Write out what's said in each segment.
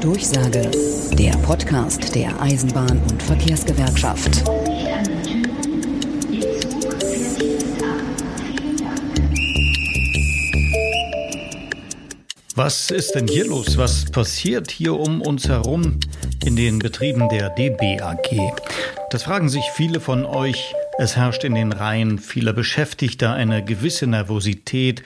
Durchsage, der Podcast der Eisenbahn- und Verkehrsgewerkschaft. Was ist denn hier los? Was passiert hier um uns herum in den Betrieben der DBAG? Das fragen sich viele von euch. Es herrscht in den Reihen vieler Beschäftigter eine gewisse Nervosität,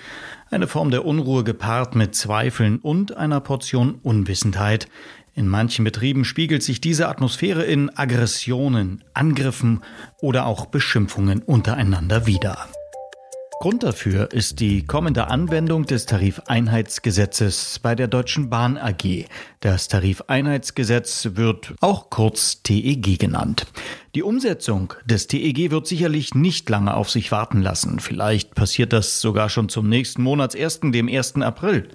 eine Form der Unruhe gepaart mit Zweifeln und einer Portion Unwissenheit. In manchen Betrieben spiegelt sich diese Atmosphäre in Aggressionen, Angriffen oder auch Beschimpfungen untereinander wider. Grund dafür ist die kommende Anwendung des Tarifeinheitsgesetzes bei der Deutschen Bahn AG. Das Tarifeinheitsgesetz wird auch kurz TEG genannt. Die Umsetzung des TEG wird sicherlich nicht lange auf sich warten lassen. Vielleicht passiert das sogar schon zum nächsten Monatsersten, dem 1. April.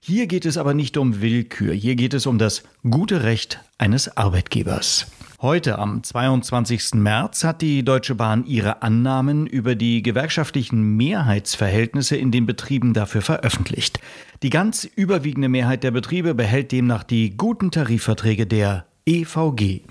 Hier geht es aber nicht um Willkür, hier geht es um das gute Recht eines Arbeitgebers. Heute, am 22. März, hat die Deutsche Bahn ihre Annahmen über die gewerkschaftlichen Mehrheitsverhältnisse in den Betrieben dafür veröffentlicht. Die ganz überwiegende Mehrheit der Betriebe behält demnach die guten Tarifverträge der EVG.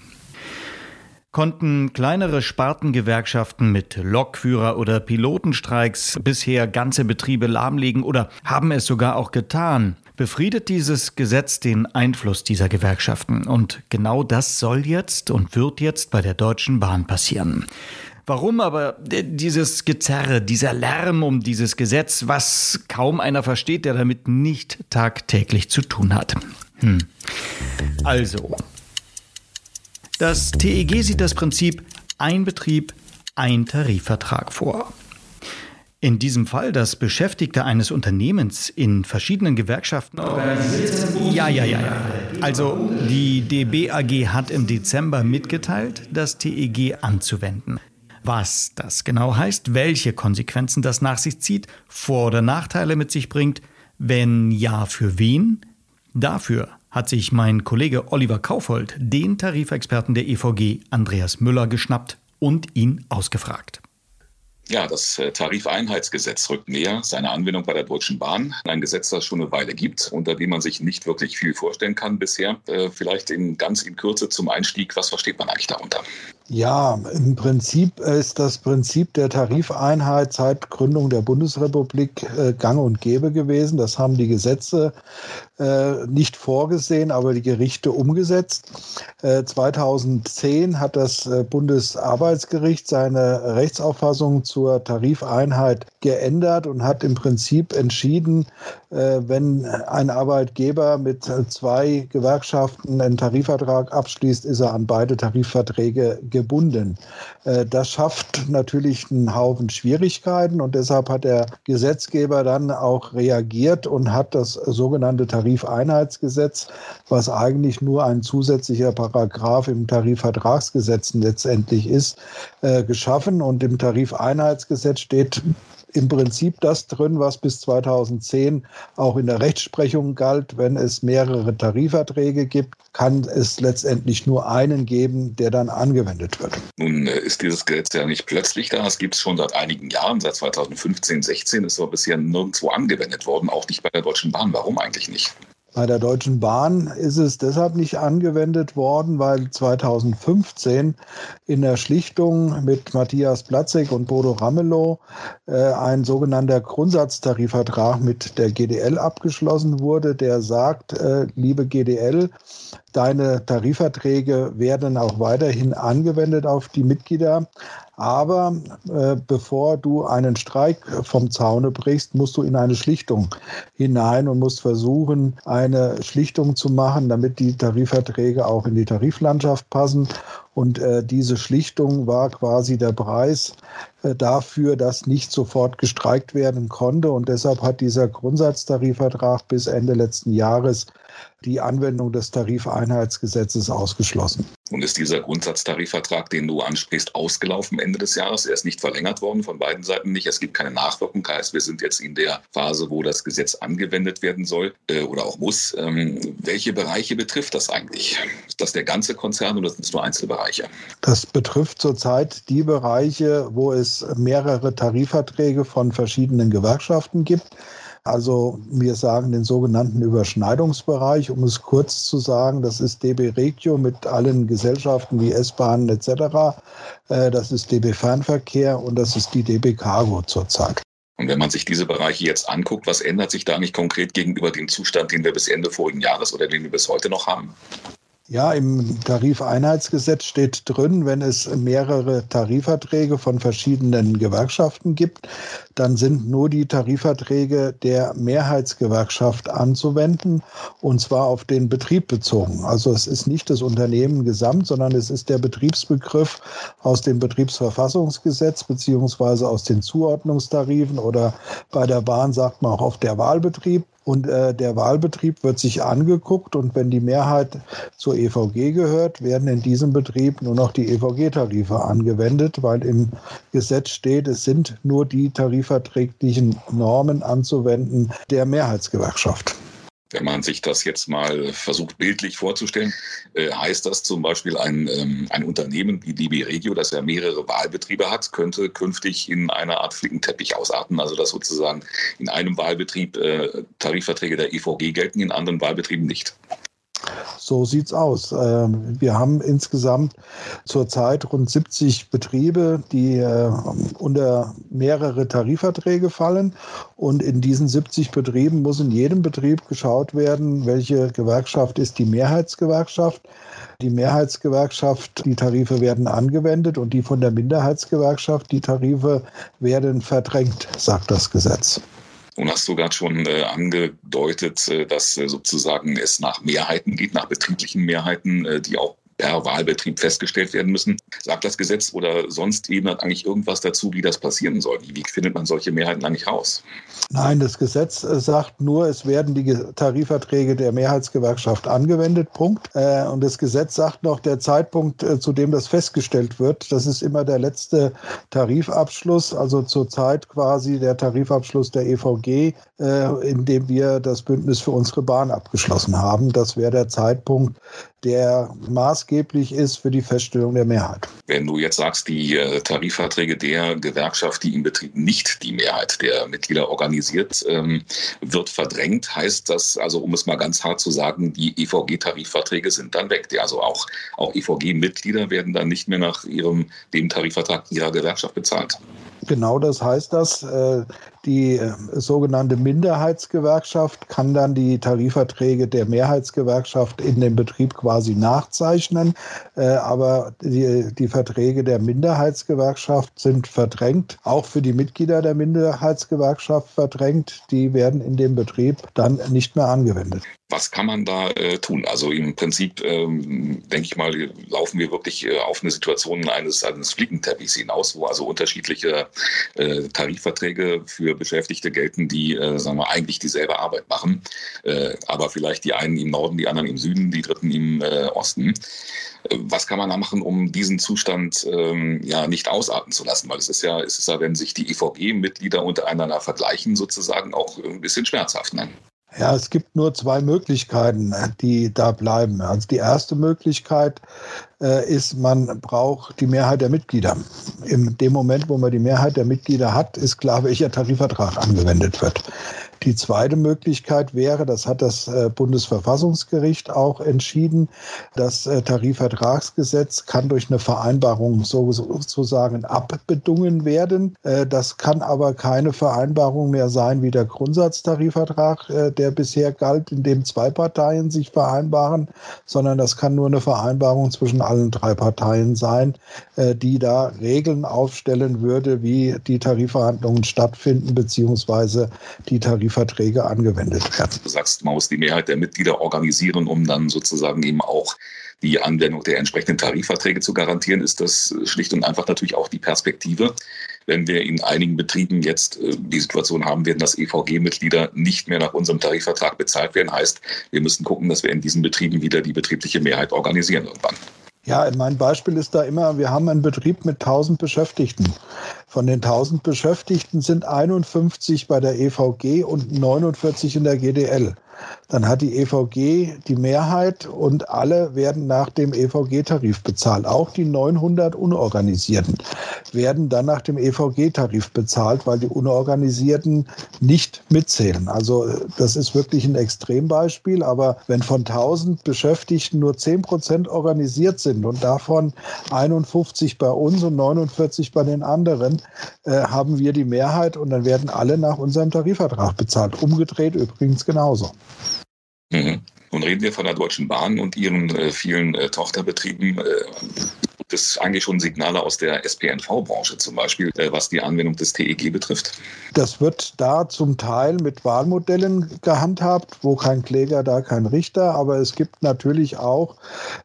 Konnten kleinere Spartengewerkschaften mit Lokführer- oder Pilotenstreiks bisher ganze Betriebe lahmlegen oder haben es sogar auch getan? Befriedet dieses Gesetz den Einfluss dieser Gewerkschaften. Und genau das soll jetzt und wird jetzt bei der Deutschen Bahn passieren. Warum aber dieses Gezerre, dieser Lärm um dieses Gesetz, was kaum einer versteht, der damit nicht tagtäglich zu tun hat? Hm. Also, das TEG sieht das Prinzip ein Betrieb, ein Tarifvertrag vor. In diesem Fall, dass Beschäftigte eines Unternehmens in verschiedenen Gewerkschaften Ja, ja, ja, ja. Also die DBAG hat im Dezember mitgeteilt, das TEG anzuwenden. Was das genau heißt, welche Konsequenzen das nach sich zieht, Vor- oder Nachteile mit sich bringt, wenn ja, für wen? Dafür hat sich mein Kollege Oliver Kaufhold, den Tarifexperten der EVG Andreas Müller, geschnappt und ihn ausgefragt. Ja, das äh, Tarifeinheitsgesetz rückt näher seiner Anwendung bei der Deutschen Bahn. Ein Gesetz, das schon eine Weile gibt, unter dem man sich nicht wirklich viel vorstellen kann bisher. Äh, vielleicht in, ganz in Kürze zum Einstieg, was versteht man eigentlich darunter? Ja, im Prinzip ist das Prinzip der Tarifeinheit seit Gründung der Bundesrepublik äh, gang und gäbe gewesen. Das haben die Gesetze äh, nicht vorgesehen, aber die Gerichte umgesetzt. Äh, 2010 hat das äh, Bundesarbeitsgericht seine Rechtsauffassung zur Tarifeinheit geändert und hat im Prinzip entschieden, äh, wenn ein Arbeitgeber mit zwei Gewerkschaften einen Tarifvertrag abschließt, ist er an beide Tarifverträge gebunden. Äh, das schafft natürlich einen Haufen Schwierigkeiten und deshalb hat der Gesetzgeber dann auch reagiert und hat das sogenannte Tarifeinheitsgesetz, was eigentlich nur ein zusätzlicher Paragraph im Tarifvertragsgesetz letztendlich ist, äh, geschaffen. Und im Tarifeinheitsgesetz steht im Prinzip das drin, was bis 2010 auch in der Rechtsprechung galt. Wenn es mehrere Tarifverträge gibt, kann es letztendlich nur einen geben, der dann angewendet wird. Nun äh, ist dieses Gesetz ja nicht plötzlich da. Es gibt es schon seit einigen Jahren, seit 2015, 16 ist aber bisher nirgendwo angewendet worden, auch nicht bei der Deutschen Bahn. Warum eigentlich nicht? Bei der Deutschen Bahn ist es deshalb nicht angewendet worden, weil 2015 in der Schlichtung mit Matthias Platzek und Bodo Ramelow äh, ein sogenannter Grundsatztarifvertrag mit der GDL abgeschlossen wurde, der sagt, äh, liebe GDL, deine Tarifverträge werden auch weiterhin angewendet auf die Mitglieder, aber äh, bevor du einen Streik vom Zaune brichst, musst du in eine Schlichtung hinein und musst versuchen, eine Schlichtung zu machen, damit die Tarifverträge auch in die Tariflandschaft passen. Und äh, diese Schlichtung war quasi der Preis äh, dafür, dass nicht sofort gestreikt werden konnte. Und deshalb hat dieser Grundsatztarifvertrag bis Ende letzten Jahres die Anwendung des Tarifeinheitsgesetzes ausgeschlossen. Und ist dieser Grundsatztarifvertrag, den du ansprichst, ausgelaufen Ende des Jahres? Er ist nicht verlängert worden, von beiden Seiten nicht. Es gibt keine Nachwirkung. Heißt, wir sind jetzt in der Phase, wo das Gesetz angewendet werden soll äh, oder auch muss. Ähm, welche Bereiche betrifft das eigentlich? Ist das der ganze Konzern oder sind es nur Einzelbereiche? Das betrifft zurzeit die Bereiche, wo es mehrere Tarifverträge von verschiedenen Gewerkschaften gibt. Also wir sagen den sogenannten Überschneidungsbereich, um es kurz zu sagen, das ist DB Regio mit allen Gesellschaften wie S-Bahnen etc. Äh, das ist DB Fernverkehr und das ist die DB Cargo zurzeit. Und wenn man sich diese Bereiche jetzt anguckt, was ändert sich da nicht konkret gegenüber dem Zustand, den wir bis Ende vorigen Jahres oder den wir bis heute noch haben? Ja, im Tarifeinheitsgesetz steht drin, wenn es mehrere Tarifverträge von verschiedenen Gewerkschaften gibt, dann sind nur die Tarifverträge der Mehrheitsgewerkschaft anzuwenden und zwar auf den Betrieb bezogen. Also es ist nicht das Unternehmen gesamt, sondern es ist der Betriebsbegriff aus dem Betriebsverfassungsgesetz beziehungsweise aus den Zuordnungstarifen oder bei der Bahn sagt man auch auf der Wahlbetrieb. Und äh, der Wahlbetrieb wird sich angeguckt und wenn die Mehrheit zur EVG gehört, werden in diesem Betrieb nur noch die EVG-Tarife angewendet, weil im Gesetz steht, es sind nur die tarifverträglichen Normen anzuwenden der Mehrheitsgewerkschaft. Wenn man sich das jetzt mal versucht bildlich vorzustellen, äh, heißt das zum Beispiel ein, ähm, ein Unternehmen wie DB Regio, das ja mehrere Wahlbetriebe hat, könnte künftig in einer Art Flickenteppich ausarten, also dass sozusagen in einem Wahlbetrieb äh, Tarifverträge der EVG gelten, in anderen Wahlbetrieben nicht. So sieht's aus. Ähm, wir haben insgesamt zurzeit rund 70 Betriebe, die äh, unter mehrere Tarifverträge fallen. Und in diesen 70 Betrieben muss in jedem Betrieb geschaut werden, welche Gewerkschaft ist die Mehrheitsgewerkschaft. Die Mehrheitsgewerkschaft, die Tarife werden angewendet und die von der Minderheitsgewerkschaft, die Tarife werden verdrängt, sagt das Gesetz. Nun hast du gerade schon äh, angedeutet, äh, dass äh, sozusagen es nach Mehrheiten geht, nach betrieblichen Mehrheiten, äh, die auch per Wahlbetrieb festgestellt werden müssen. Sagt das Gesetz oder sonst eben eigentlich irgendwas dazu, wie das passieren soll? Wie, findet man solche Mehrheiten eigentlich raus? Nein, das Gesetz äh, sagt nur, es werden die Tarifverträge der Mehrheitsgewerkschaft angewendet. Punkt. Äh, und das Gesetz sagt noch, der Zeitpunkt, äh, zu dem das festgestellt wird, das ist immer der letzte Tarifabschluss, also zurzeit quasi der Tarifabschluss der EVG, in dem wir das Bündnis für unsere Bahn abgeschlossen haben. Das wäre der Zeitpunkt, der maßgeblich ist für die Feststellung der Mehrheit. Wenn du jetzt sagst, die äh, Tarifverträge der Gewerkschaft, die im Betrieb nicht die Mehrheit der Mitglieder organisiert, ähm, wird verdrängt, heißt das, also um es mal ganz hart zu sagen, die EVG-Tarifverträge sind dann weg. Also auch, auch EVG-Mitglieder werden dann nicht mehr nach ihrem, dem Tarifvertrag ihrer Gewerkschaft bezahlt. Genau das heißt das. Äh, die äh, sogenannte Minderheitsgewerkschaft kann dann die Tarifverträge der Mehrheitsgewerkschaft in dem Betrieb quasi nachzeichnen. Äh, aber die, die Verträge der Minderheitsgewerkschaft sind verdrängt, auch für die Mitglieder der Minderheitsgewerkschaft verdrängt. Die werden in dem Betrieb dann nicht mehr angewendet. Was kann man da äh, tun? Also im Prinzip, ähm, denke ich mal, laufen wir wirklich äh, auf eine Situation eines, eines Fliegenteppichs hinaus, wo also unterschiedliche äh, Tarifverträge für Beschäftigte gelten, die, äh, sagen wir, eigentlich dieselbe Arbeit machen, äh, aber vielleicht die einen im Norden, die anderen im Süden, die dritten im äh, Osten. Äh, was kann man da machen, um diesen Zustand ähm, ja nicht ausarten zu lassen? Weil es ist ja, es ist ja, wenn sich die EVG-Mitglieder untereinander vergleichen, sozusagen auch ein bisschen schmerzhaft. Ne? Ja, es gibt nur zwei Möglichkeiten, die da bleiben. Also die erste Möglichkeit äh, ist, man braucht die Mehrheit der Mitglieder. In dem Moment, wo man die Mehrheit der Mitglieder hat, ist klar, welcher Tarifvertrag angewendet wird. Die zweite Möglichkeit wäre, das hat das äh, Bundesverfassungsgericht auch entschieden, das äh, Tarifvertragsgesetz kann durch eine Vereinbarung sozusagen abbedungen werden. Äh, das kann aber keine Vereinbarung mehr sein wie der Grundsatztarifvertrag, der bisher galt, in dem zwei Parteien sich vereinbaren, sondern das kann nur eine Vereinbarung zwischen allen drei Parteien sein, die da Regeln aufstellen würde, wie die Tarifverhandlungen stattfinden, beziehungsweise die Tarif Verträge angewendet werden. Du sagst, man muss die Mehrheit der Mitglieder organisieren, um dann sozusagen eben auch die Anwendung der entsprechenden Tarifverträge zu garantieren, ist das schlicht und einfach natürlich auch die Perspektive, wenn wir in einigen Betrieben jetzt äh, die Situation haben werden, dass EVG-Mitglieder nicht mehr nach unserem Tarifvertrag bezahlt werden. Heißt, wir müssen gucken, dass wir in diesen Betrieben wieder die betriebliche Mehrheit organisieren irgendwann. Ja, mein Beispiel ist da immer, wir haben einen Betrieb mit 1000 Beschäftigten. Von den 1000 Beschäftigten sind 51 bei der EVG und 49 in der GDL. Dann hat die EVG die Mehrheit und alle werden nach dem EVG-Tarif bezahlt. Auch die 900 Unorganisierten werden dann nach dem EVG-Tarif bezahlt, weil die Unorganisierten nicht mitzählen. Also das ist wirklich ein Extrembeispiel. Aber wenn von 1000 Beschäftigten nur 10 Prozent organisiert sind und davon 51 bei uns und 49 bei den anderen, äh, haben wir die Mehrheit und dann werden alle nach unserem Tarifvertrag bezahlt. Umgedreht übrigens genauso. Mhm. Nun reden wir von der Deutschen Bahn und ihren äh, vielen äh, Tochterbetrieben. Äh, es eigentlich schon Signale aus der SPNV-Branche zum Beispiel, äh, was die Anwendung des TEG betrifft? Das wird da zum Teil mit Wahlmodellen gehandhabt, wo kein Kläger, da kein Richter. Aber es gibt natürlich auch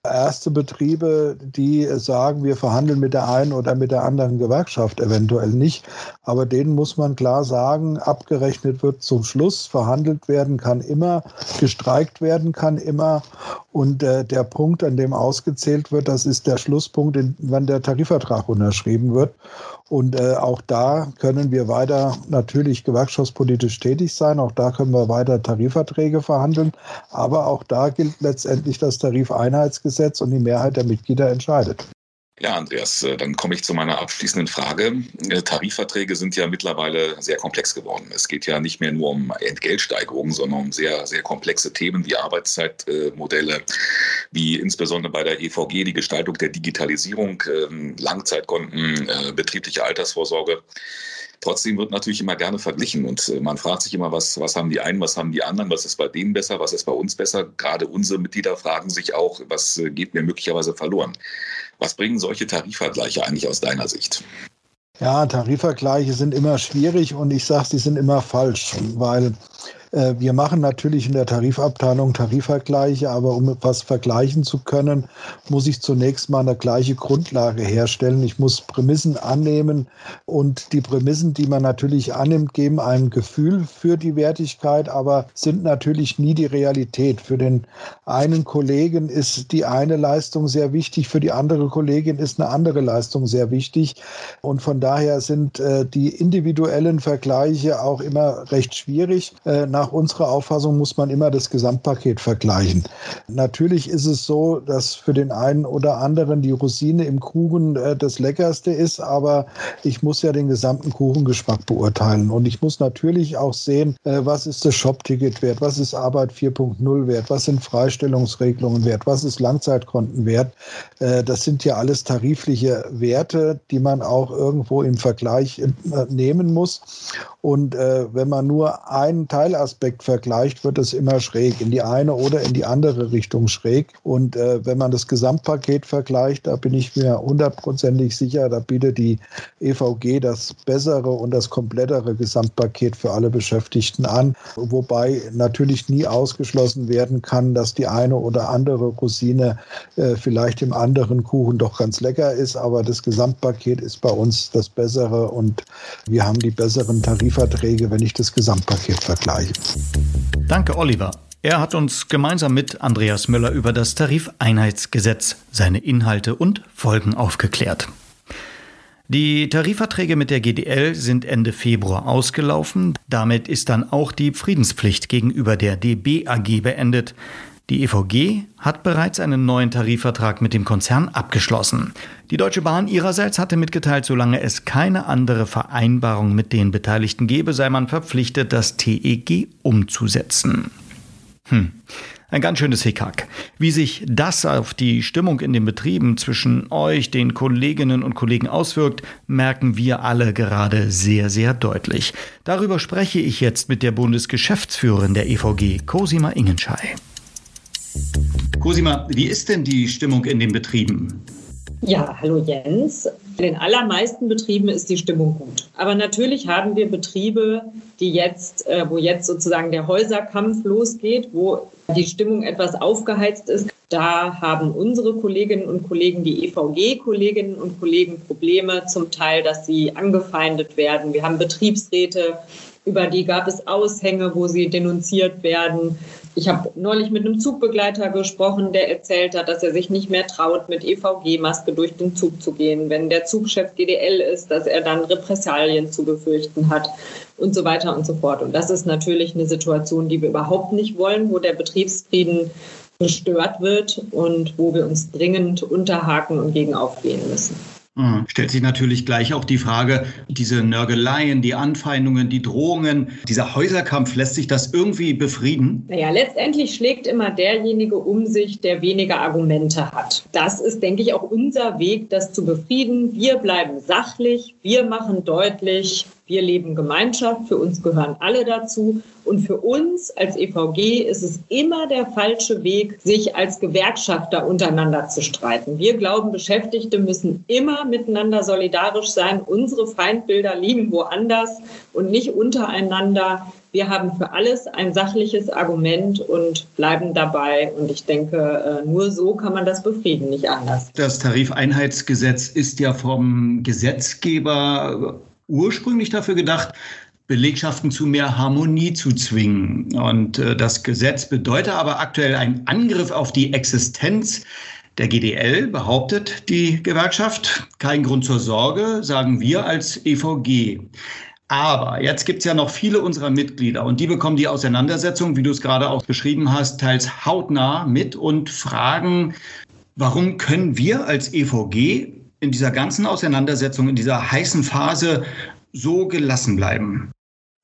erste Betriebe, die sagen, wir verhandeln mit der einen oder mit der anderen Gewerkschaft eventuell nicht. Aber denen muss man klar sagen, abgerechnet wird zum Schluss, verhandelt werden kann immer, gestreikt werden kann immer. Und äh, der Punkt, an dem ausgezählt wird, das ist der Schlusspunkt Zeitpunkt, wann der Tarifvertrag unterschrieben wird. Und äh, auch da können wir weiter natürlich gewerkschaftspolitisch tätig sein. Auch da können wir weiter Tarifverträge verhandeln. Aber auch da gilt letztendlich das Tarifeinheitsgesetz und die Mehrheit der Mitglieder entscheidet. Ja, Andreas, äh, dann komme ich zu meiner abschließenden Frage. Äh, Tarifverträge sind ja mittlerweile sehr komplex geworden. Es geht ja nicht mehr nur um Entgeltsteigerungen, sondern um sehr, sehr komplexe Themen wie Arbeitszeitmodelle, wie insbesondere bei der EVG die Gestaltung der Digitalisierung, ähm, Langzeitkonten, äh, betriebliche Altersvorsorge. Trotzdem wird natürlich immer gerne verglichen und man fragt sich immer, was, was haben die einen, was haben die anderen, was ist bei denen besser, was ist bei uns besser. Gerade unsere Mitglieder fragen sich auch, was geht mir möglicherweise verloren. Was bringen solche Tarifvergleiche eigentlich aus deiner Sicht? Ja, Tarifvergleiche sind immer schwierig und ich sage, sie sind immer falsch, weil äh, wir machen natürlich in der Tarifabteilung Tarifvergleiche, aber um etwas vergleichen zu können, muss ich zunächst mal eine gleiche Grundlage herstellen. Ich muss Prämissen annehmen und die Prämissen, die man natürlich annimmt, geben ein Gefühl für die Wertigkeit, aber sind natürlich nie die Realität. Für den einen Kollegen ist die eine Leistung sehr wichtig, für die andere Kollegin ist eine andere Leistung sehr wichtig. Und von daher sind äh, die individuellen Vergleiche auch immer recht schwierig. Äh, nach unserer Auffassung muss man immer das Gesamtpaket vergleichen. Natürlich ist es so, dass für den einen oder anderen die Rosine im Kuchen äh, das Leckerste ist, aber ich muss ja den gesamten Kuchengeschmack beurteilen. Und ich muss natürlich auch sehen, äh, was ist das Shop-Ticket wert, was ist Arbeit 4.0 wert, was sind Freistellungsregelungen wert, was ist Langzeitkonten wert. Äh, das sind ja alles tarifliche Werte, die man auch irgendwo im Vergleich äh, nehmen muss. Und äh, wenn man nur einen Teilaspekt vergleicht, wird es immer schräg, in die eine oder in die andere Richtung schräg. Und äh, wenn man das Gesamtpaket vergleicht, da bin ich mir hundertprozentig sicher, da bietet die EVG das bessere und das komplettere Gesamtpaket für alle Beschäftigten an. Wobei natürlich nie ausgeschlossen werden kann, dass die eine oder andere Rosine äh, vielleicht im anderen Kuchen doch ganz lecker ist. Aber das Gesamtpaket ist bei uns das bessere und wir haben die besseren Tarifverträge, wenn ich das Gesamtpaket vergleiche. Danke, Oliver. Er hat uns gemeinsam mit Andreas Müller über das Tarifeinheitsgesetz, seine Inhalte und Folgen aufgeklärt. Die Tarifverträge mit der GDL sind Ende Februar ausgelaufen. Damit ist dann auch die Friedenspflicht gegenüber der DB AG beendet. Die EVG hat bereits einen neuen Tarifvertrag mit dem Konzern abgeschlossen. Die Deutsche Bahn ihrerseits hatte mitgeteilt, solange es keine andere Vereinbarung mit den Beteiligten gebe, sei man verpflichtet, das TEG umzusetzen. Hm. Ein ganz schönes Hickhack. Wie sich das auf die Stimmung in den Betrieben zwischen euch, den Kolleginnen und Kollegen auswirkt, merken wir alle gerade sehr, sehr deutlich. Darüber spreche ich jetzt mit der Bundesgeschäftsführerin der EVG, Cosima Ingenschei. Cosima, wie ist denn die Stimmung in den Betrieben? Ja, hallo Jens. In den allermeisten Betrieben ist die Stimmung gut. Aber natürlich haben wir Betriebe, die jetzt, äh, wo jetzt sozusagen der Häuserkampf losgeht, wo die Stimmung etwas aufgeheizt ist. Da haben unsere Kolleginnen und Kollegen, die EVG-Kolleginnen und Kollegen Probleme, zum Teil, dass sie angefeindet werden. Wir haben Betriebsräte, über die gab es Aushänge, wo sie denunziert werden. Ich habe neulich mit einem Zugbegleiter gesprochen, der erzählt hat, dass er sich nicht mehr traut, mit EVG-Maske durch den Zug zu gehen. Wenn der Zugchef GDL ist, dass er dann Repressalien zu befürchten hat und so weiter und so fort. Und das ist natürlich eine Situation, die wir überhaupt nicht wollen, wo der Betriebsfrieden gestört wird und wo wir uns dringend unterhaken und gegen aufgehen müssen. Mhm. Stellt sich natürlich gleich auch die Frage, diese Nörgeleien, die Anfeindungen, die Drohungen, dieser Häuserkampf, lässt sich das irgendwie befrieden? Naja, letztendlich schlägt immer derjenige um sich, der weniger Argumente hat. Das ist, denke ich, auch unser Weg, das zu befrieden. Wir bleiben sachlich, wir machen deutlich, wir leben Gemeinschaft, für uns gehören alle dazu. Und für uns als EVG ist es immer der falsche Weg, sich als Gewerkschafter untereinander zu streiten. Wir glauben, Beschäftigte müssen immer miteinander solidarisch sein. Unsere Feindbilder liegen woanders und nicht untereinander. Wir haben für alles ein sachliches Argument und bleiben dabei. Und ich denke, äh, nur so kann man das befrieden, nicht anders. Das Tarifeinheitsgesetz ist ja vom Gesetzgeber ursprünglich dafür gedacht, Belegschaften zu mehr Harmonie zu zwingen. Und äh, das Gesetz bedeutet aber aktuell einen Angriff auf die Existenz der GDL, behauptet die Gewerkschaft. Kein Grund zur Sorge, sagen wir als EVG. Aber jetzt gibt es ja noch viele unserer Mitglieder und die bekommen die Auseinandersetzung, wie du es gerade auch beschrieben hast, teils hautnah mit und fragen, warum können wir als EVG in dieser ganzen Auseinandersetzung, in dieser heißen Phase so gelassen bleiben?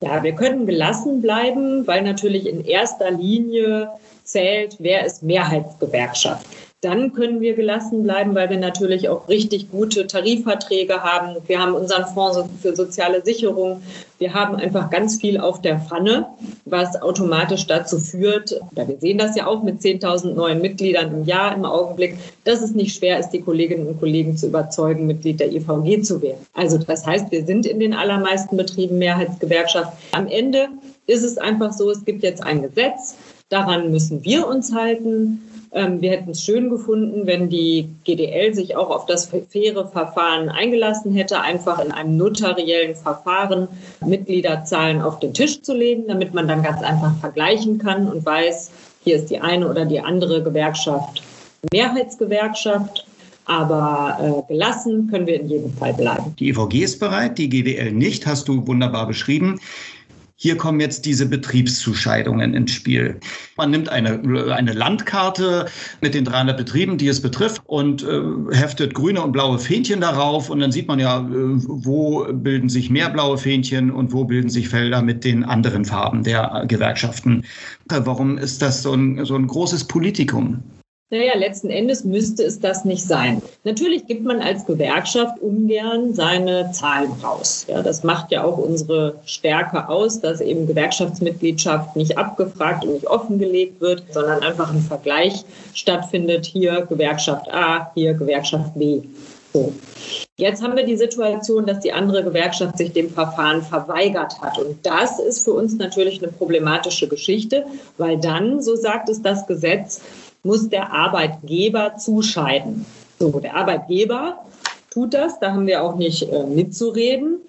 Ja, wir können gelassen bleiben, weil natürlich in erster Linie zählt, wer ist Mehrheitsgewerkschaft. Dann können wir gelassen bleiben, weil wir natürlich auch richtig gute Tarifverträge haben. Wir haben unseren Fonds für soziale Sicherung. Wir haben einfach ganz viel auf der Pfanne, was automatisch dazu führt, oder wir sehen das ja auch mit 10.000 neuen Mitgliedern im Jahr im Augenblick, dass es nicht schwer ist, die Kolleginnen und Kollegen zu überzeugen, Mitglied der IVG zu werden. Also das heißt, wir sind in den allermeisten Betrieben Mehrheitsgewerkschaft. Am Ende ist es einfach so, es gibt jetzt ein Gesetz, daran müssen wir uns halten. Ähm, wir hätten es schön gefunden, wenn die GDL sich auch auf das faire Verfahren eingelassen hätte, einfach in einem notariellen Verfahren Mitgliederzahlen auf den Tisch zu legen, damit man dann ganz einfach vergleichen kann und weiß, hier ist die eine oder die andere Gewerkschaft Mehrheitsgewerkschaft. Aber äh, gelassen können wir in jedem Fall bleiben. Die EVG ist bereit, die GDL nicht, hast du wunderbar beschrieben. Hier kommen jetzt diese Betriebszuscheidungen ins Spiel. Man nimmt eine, eine Landkarte mit den 300 Betrieben, die es betrifft, und äh, heftet grüne und blaue Fähnchen darauf. Und dann sieht man ja, äh, wo bilden sich mehr blaue Fähnchen und wo bilden sich Felder mit den anderen Farben der Gewerkschaften. Warum ist das so ein, so ein großes Politikum? Naja, letzten Endes müsste es das nicht sein. Natürlich gibt man als Gewerkschaft ungern seine Zahlen raus. Ja, das macht ja auch unsere Stärke aus, dass eben Gewerkschaftsmitgliedschaft nicht abgefragt und nicht offengelegt wird, sondern einfach ein Vergleich stattfindet. Hier Gewerkschaft A, hier Gewerkschaft B. So. Jetzt haben wir die Situation, dass die andere Gewerkschaft sich dem Verfahren verweigert hat. Und das ist für uns natürlich eine problematische Geschichte, weil dann, so sagt es das Gesetz, muss der Arbeitgeber zuscheiden. So, der Arbeitgeber tut das, da haben wir auch nicht äh, mitzureden.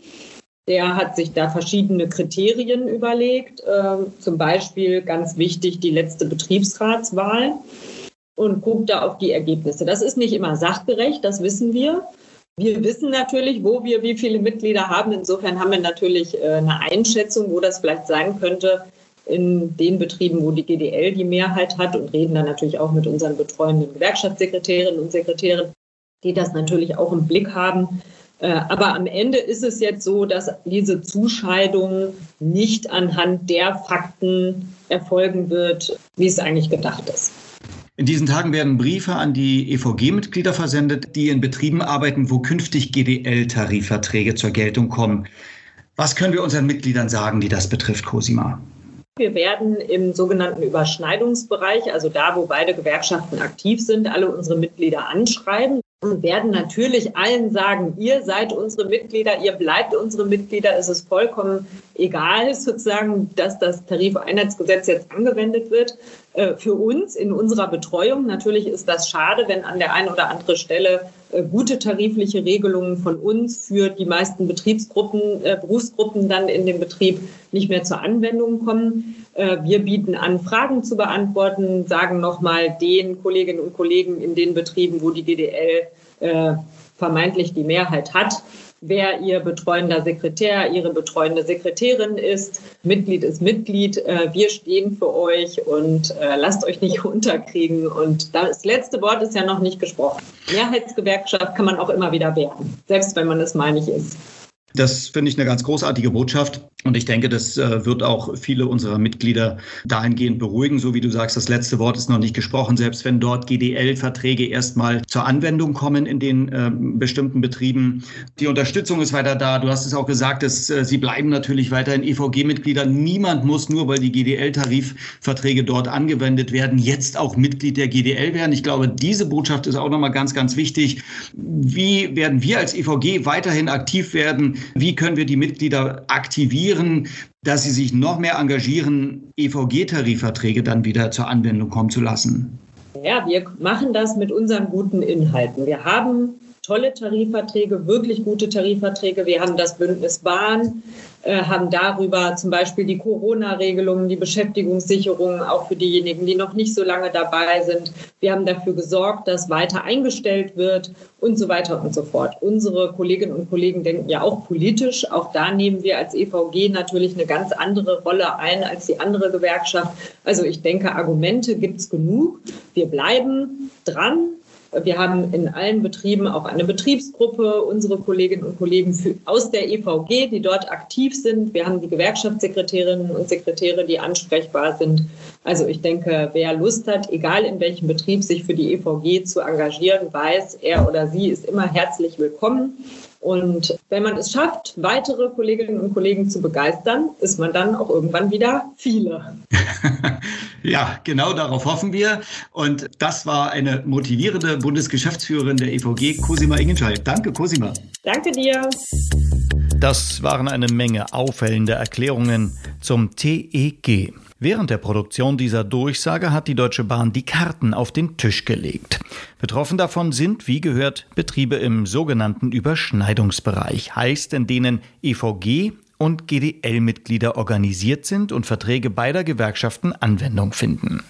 Der hat sich da verschiedene Kriterien überlegt, äh, zum Beispiel ganz wichtig die letzte Betriebsratswahl und guckt da auf die Ergebnisse. Das ist nicht immer sachgerecht, das wissen wir. Wir wissen natürlich, wo wir wie viele Mitglieder haben. Insofern haben wir natürlich äh, eine Einschätzung, wo das vielleicht sein könnte, in den Betrieben, wo die GDL die Mehrheit hat und reden dann natürlich auch mit unseren betreuenden Gewerkschaftssekretärinnen und Sekretären, die das natürlich auch im Blick haben. Äh, aber am Ende ist es jetzt so, dass diese Zuscheidung nicht anhand der Fakten erfolgen wird, wie es eigentlich gedacht ist. In diesen Tagen werden Briefe an die EVG-Mitglieder versendet, die in Betrieben arbeiten, wo künftig GDL-Tarifverträge zur Geltung kommen. Was können wir unseren Mitgliedern sagen, die das betrifft, Cosima? Wir werden im sogenannten Überschneidungsbereich, also da, wo beide Gewerkschaften aktiv sind, alle unsere Mitglieder anschreiben. und werden natürlich allen sagen, ihr seid unsere Mitglieder, ihr bleibt unsere Mitglieder. Es ist vollkommen egal, sozusagen, dass das Tarifeinheitsgesetz jetzt angewendet wird. Äh, für uns in unserer Betreuung natürlich ist das schade, wenn an der einen oder anderen Stelle gute tarifliche Regelungen von uns für die meisten Betriebsgruppen, äh, Berufsgruppen dann in dem Betrieb nicht mehr zur Anwendung kommen. Wir bieten an, Fragen zu beantworten, sagen nochmal den Kolleginnen und Kollegen in den Betrieben, wo die GDL äh, vermeintlich die Mehrheit hat, wer ihr betreuender Sekretär, ihre betreuende Sekretärin ist. Mitglied ist Mitglied. Äh, wir stehen für euch und äh, lasst euch nicht unterkriegen. Und das letzte Wort ist ja noch nicht gesprochen. Mehrheitsgewerkschaft kann man auch immer wieder werden, selbst wenn man es mal nicht ist. Das finde ich eine ganz großartige Botschaft. Und ich denke, das äh, wird auch viele unserer Mitglieder dahingehend beruhigen. So wie du sagst, das letzte Wort ist noch nicht gesprochen. Selbst wenn dort GDL-Verträge erstmal zur Anwendung kommen in den äh, bestimmten Betrieben. Die Unterstützung ist weiter da. Du hast es auch gesagt, dass, äh, sie bleiben natürlich weiterhin EVG-Mitglieder. Niemand muss nur, weil die GDL-Tarifverträge dort angewendet werden, jetzt auch Mitglied der GDL werden. Ich glaube, diese Botschaft ist auch nochmal ganz, ganz wichtig. Wie werden wir als EVG weiterhin aktiv werden? Wie können wir die Mitglieder aktivieren, dass sie sich noch mehr engagieren, EVG-Tarifverträge dann wieder zur Anwendung kommen zu lassen? Ja, wir machen das mit unseren guten Inhalten. Wir haben tolle Tarifverträge, wirklich gute Tarifverträge. Wir haben das Bündnis Bahn, äh, haben darüber zum Beispiel die Corona-Regelungen, die Beschäftigungssicherung, auch für diejenigen, die noch nicht so lange dabei sind. Wir haben dafür gesorgt, dass weiter eingestellt wird und so weiter und so fort. Unsere Kolleginnen und Kollegen denken ja auch politisch. Auch da nehmen wir als EVG natürlich eine ganz andere Rolle ein als die andere Gewerkschaft. Also ich denke, Argumente gibt es genug. Wir bleiben dran wir haben in allen Betrieben auch eine Betriebsgruppe, unsere Kolleginnen und Kollegen aus der EVG, die dort aktiv sind. Wir haben die Gewerkschaftssekretärinnen und Sekretäre, die ansprechbar sind. Also ich denke, wer Lust hat, egal in welchem Betrieb, sich für die EVG zu engagieren, weiß, er oder sie ist immer herzlich willkommen. Und wenn man es schafft, weitere Kolleginnen und Kollegen zu begeistern, ist man dann auch irgendwann wieder viele. ja, genau darauf hoffen wir. Und das war eine motivierende Bundesgeschäftsführerin der EVG, Cosima Ingenscheid. Danke, Cosima. Danke dir. Das waren eine Menge auffällender Erklärungen zum TEG. Während der Produktion dieser Durchsage hat die Deutsche Bahn die Karten auf den Tisch gelegt. Betroffen davon sind, wie gehört, Betriebe im sogenannten Überschneidungsbereich, heißt in denen EVG und GDL-Mitglieder organisiert sind und Verträge beider Gewerkschaften Anwendung finden.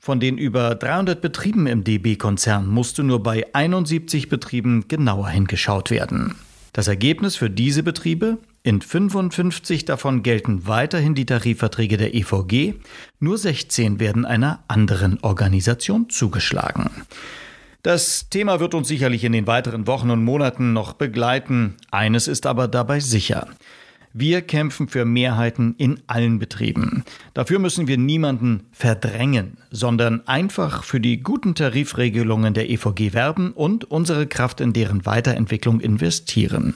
Von den über 300 Betrieben im DB-Konzern musste nur bei 71 Betrieben genauer hingeschaut werden. Das Ergebnis für diese Betriebe? In 55 davon gelten weiterhin die Tarifverträge der EVG, nur 16 werden einer anderen Organisation zugeschlagen. Das Thema wird uns sicherlich in den weiteren Wochen und Monaten noch begleiten. Eines ist aber dabei sicher. Wir kämpfen für Mehrheiten in allen Betrieben. Dafür müssen wir niemanden verdrängen, sondern einfach für die guten Tarifregelungen der EVG werben und unsere Kraft in deren Weiterentwicklung investieren.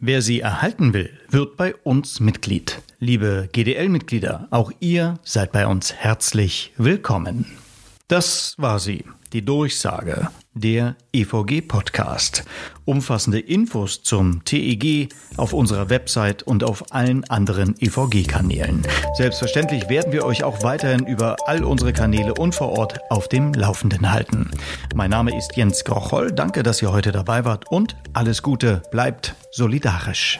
Wer sie erhalten will, wird bei uns Mitglied. Liebe GDL-Mitglieder, auch ihr seid bei uns herzlich willkommen. Das war sie, die Durchsage der EVG-Podcast. Umfassende Infos zum TEG auf unserer Website und auf allen anderen EVG-Kanälen. Selbstverständlich werden wir euch auch weiterhin über all unsere Kanäle und vor Ort auf dem Laufenden halten. Mein Name ist Jens Grocholl. Danke, dass ihr heute dabei wart und alles Gute. Bleibt solidarisch.